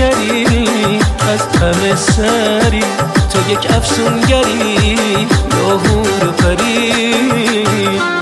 شری از همه سری تو یک افسونگری نهور و پری.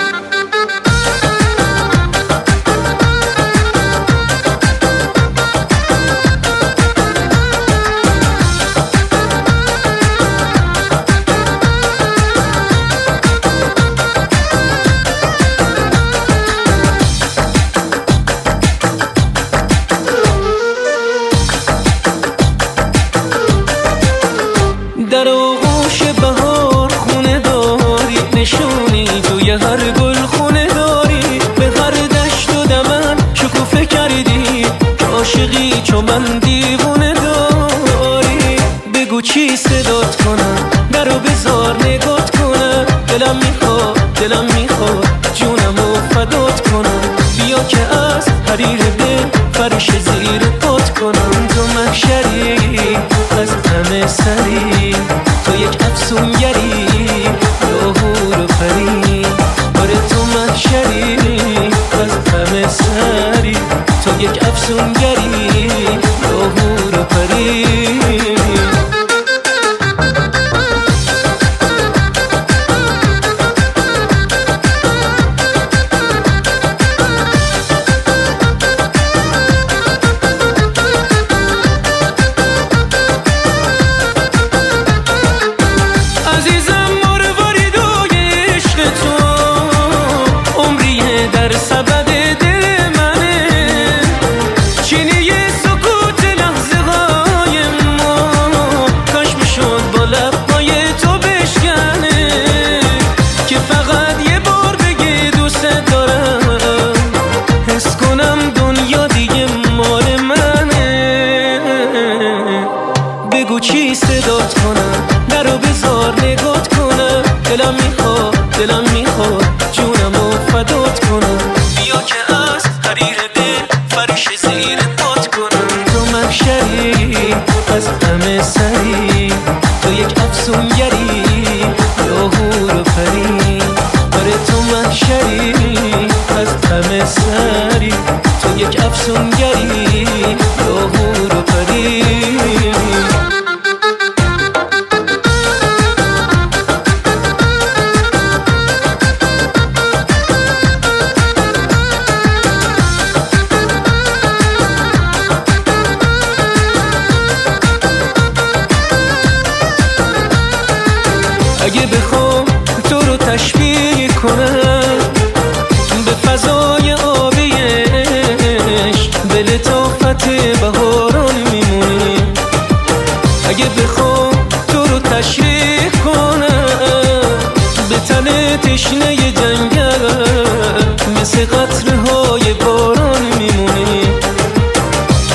چو من دیوونه داری؟ بگو چی صدات کنم درو بزار نگات کنم. دلم می‌خواد دلم می‌خواد جونم و فدات کنم. بیا که از حریر دل فرش زیر پات کنم. تو محشری از همه سری تو یک افسونگری. یا Yeah. تو یک تشریح کنم به تن تشنه جنگل مثل قطره های باران میمونی.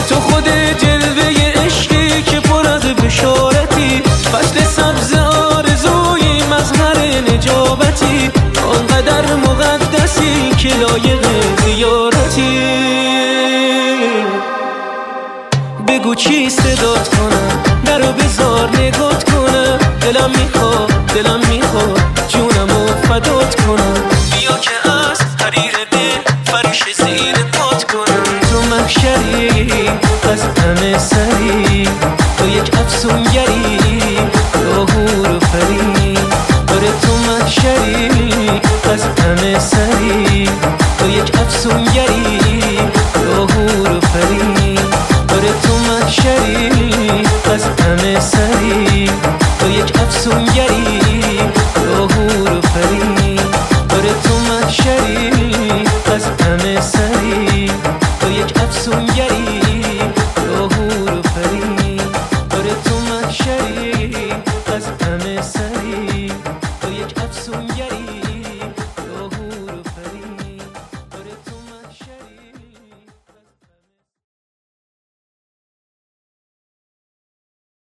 تو خود جلوه عشقی که پر از بشارتی فصل سبز آرزوی مظهر نجابتی آنقدر مقدسی که لایق زیارتی. بگو چی صدات کنم درو بزار نگات کنم. دلم می‌خواد دلم می‌خواد جونم و فدات کنم. بیا که از حریر دل فرش زیر پات کنم. تو محشری از همه سری تو یک افسونگری یا هور و پری آره تو محشری از همه سری.